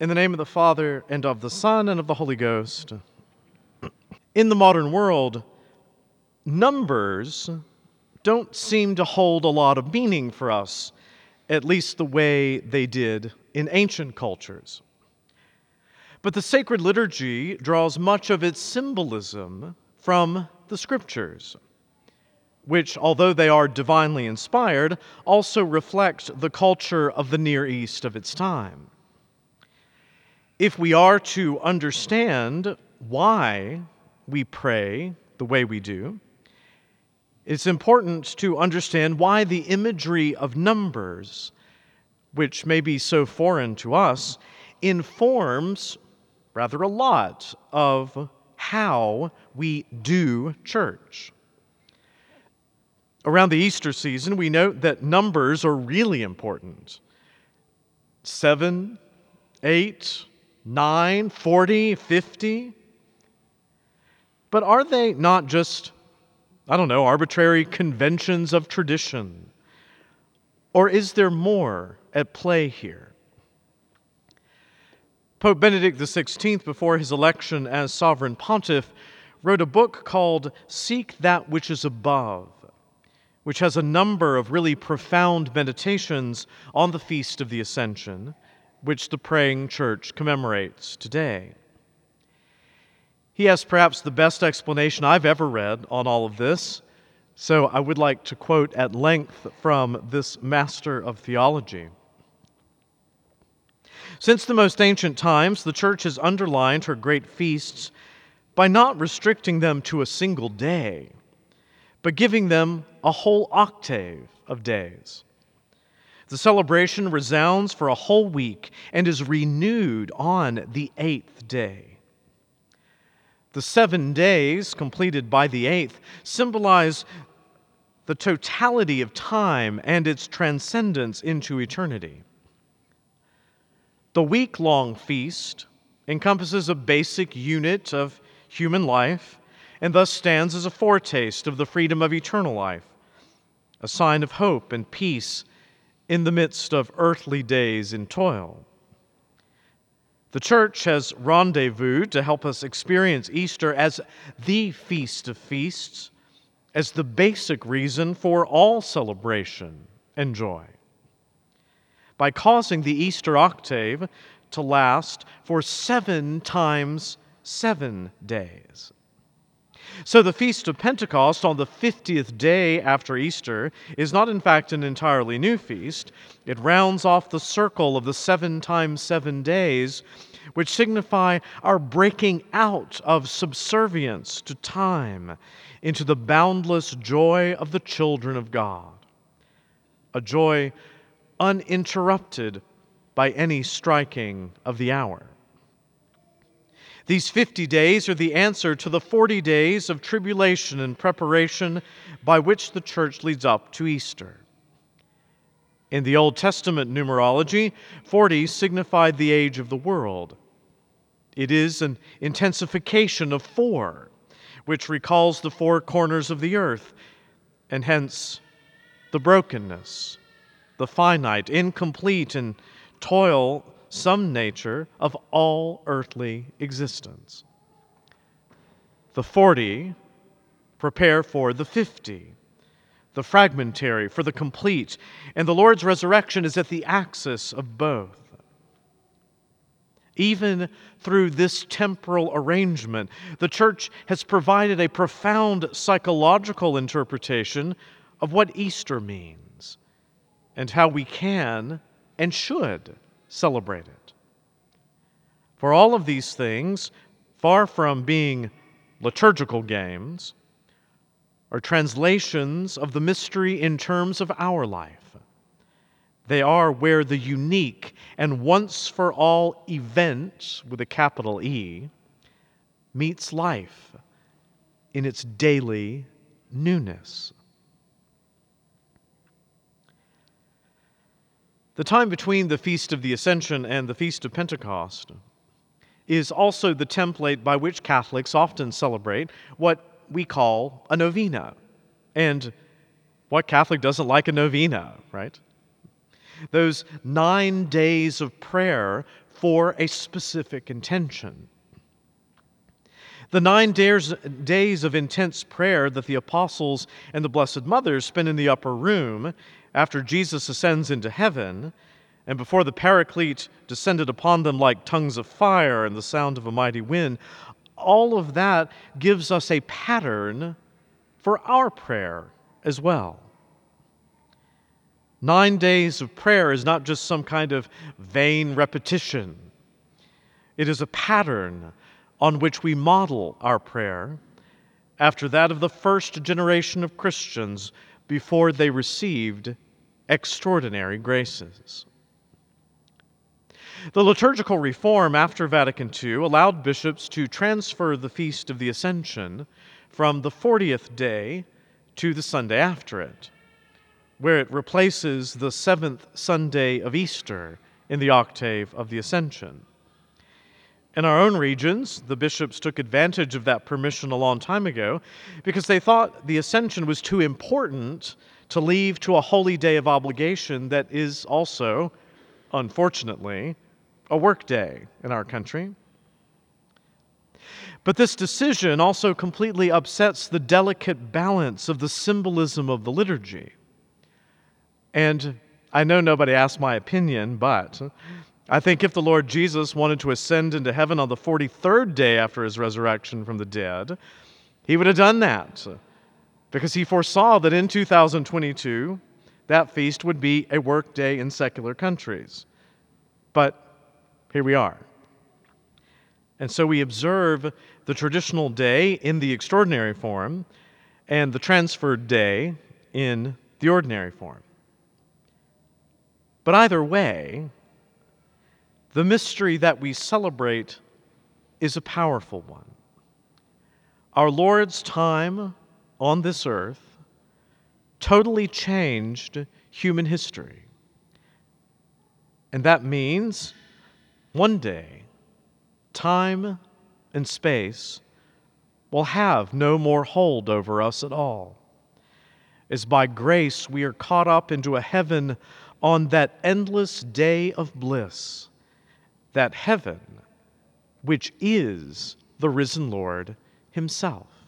In the name of the Father, and of the Son, and of the Holy Ghost. In the modern world, numbers don't seem to hold a lot of meaning for us, at least the way they did in ancient cultures. But the sacred liturgy draws much of its symbolism from the scriptures, which, although they are divinely inspired, also reflect the culture of the Near East of its time if we are to understand why we pray the way we do, it's important to understand why the imagery of numbers, which may be so foreign to us, informs rather a lot of how we do church. Around the Easter season, we note that numbers are really important. Seven, eight, 9, 40, 50? But are they not just, I don't know, arbitrary conventions of tradition? Or is there more at play here? Pope Benedict XVI, before his election as sovereign pontiff, wrote a book called Seek That Which Is Above, which has a number of really profound meditations on the Feast of the Ascension which the praying church commemorates today. He has perhaps the best explanation I've ever read on all of this, so I would like to quote at length from this master of theology. Since the most ancient times, the church has underlined her great feasts by not restricting them to a single day, but giving them a whole octave of days. The celebration resounds for a whole week and is renewed on the eighth day. The seven days completed by the eighth symbolize the totality of time and its transcendence into eternity. The week long feast encompasses a basic unit of human life and thus stands as a foretaste of the freedom of eternal life, a sign of hope and peace in the midst of earthly days in toil. The church has rendezvous to help us experience Easter as the feast of feasts, as the basic reason for all celebration and joy. By causing the Easter octave to last for seven times seven days. So the Feast of Pentecost on the 50th day after Easter is not, in fact, an entirely new feast. It rounds off the circle of the seven times seven days, which signify our breaking out of subservience to time into the boundless joy of the children of God. A joy uninterrupted by any striking of the hour. These 50 days are the answer to the 40 days of tribulation and preparation by which the church leads up to Easter. In the Old Testament numerology, 40 signified the age of the world. It is an intensification of four, which recalls the four corners of the earth, and hence the brokenness, the finite, incomplete, and toil some nature of all earthly existence. The 40 prepare for the 50, the fragmentary for the complete, and the Lord's resurrection is at the axis of both. Even through this temporal arrangement, the church has provided a profound psychological interpretation of what Easter means and how we can and should celebrate it. For all of these things, far from being liturgical games, are translations of the mystery in terms of our life. They are where the unique and once for all event, with a capital E, meets life in its daily newness. The time between the Feast of the Ascension and the Feast of Pentecost is also the template by which Catholics often celebrate what we call a novena. And what Catholic doesn't like a novena, right? Those nine days of prayer for a specific intention. The nine days, of intense prayer that the apostles and the Blessed Mother spend in the upper room after Jesus ascends into heaven, and before the Paraclete descended upon them like tongues of fire and the sound of a mighty wind, all of that gives us a pattern for our prayer as well. Nine days of prayer is not just some kind of vain repetition, it is a pattern on which we model our prayer after that of the first generation of Christians before they received extraordinary graces. The liturgical reform after Vatican II allowed bishops to transfer the Feast of the Ascension from the 40th day to the Sunday after it, where it replaces the seventh Sunday of Easter in the octave of the Ascension. In our own regions, the bishops took advantage of that permission a long time ago because they thought the ascension was too important to leave to a holy day of obligation that is also, unfortunately, a work day in our country. But this decision also completely upsets the delicate balance of the symbolism of the liturgy. And I know nobody asked my opinion, but I think if the Lord Jesus wanted to ascend into heaven on the 43rd day after his resurrection from the dead, he would have done that because he foresaw that in 2022 that feast would be a work day in secular countries. But here we are. And so we observe the traditional day in the extraordinary form and the transferred day in the ordinary form. But either way, the mystery that we celebrate is a powerful one. Our Lord's time on this earth totally changed human history. And that means one day, time and space will have no more hold over us at all. As by grace we are caught up into a heaven on that endless day of bliss that heaven which is the risen Lord Himself.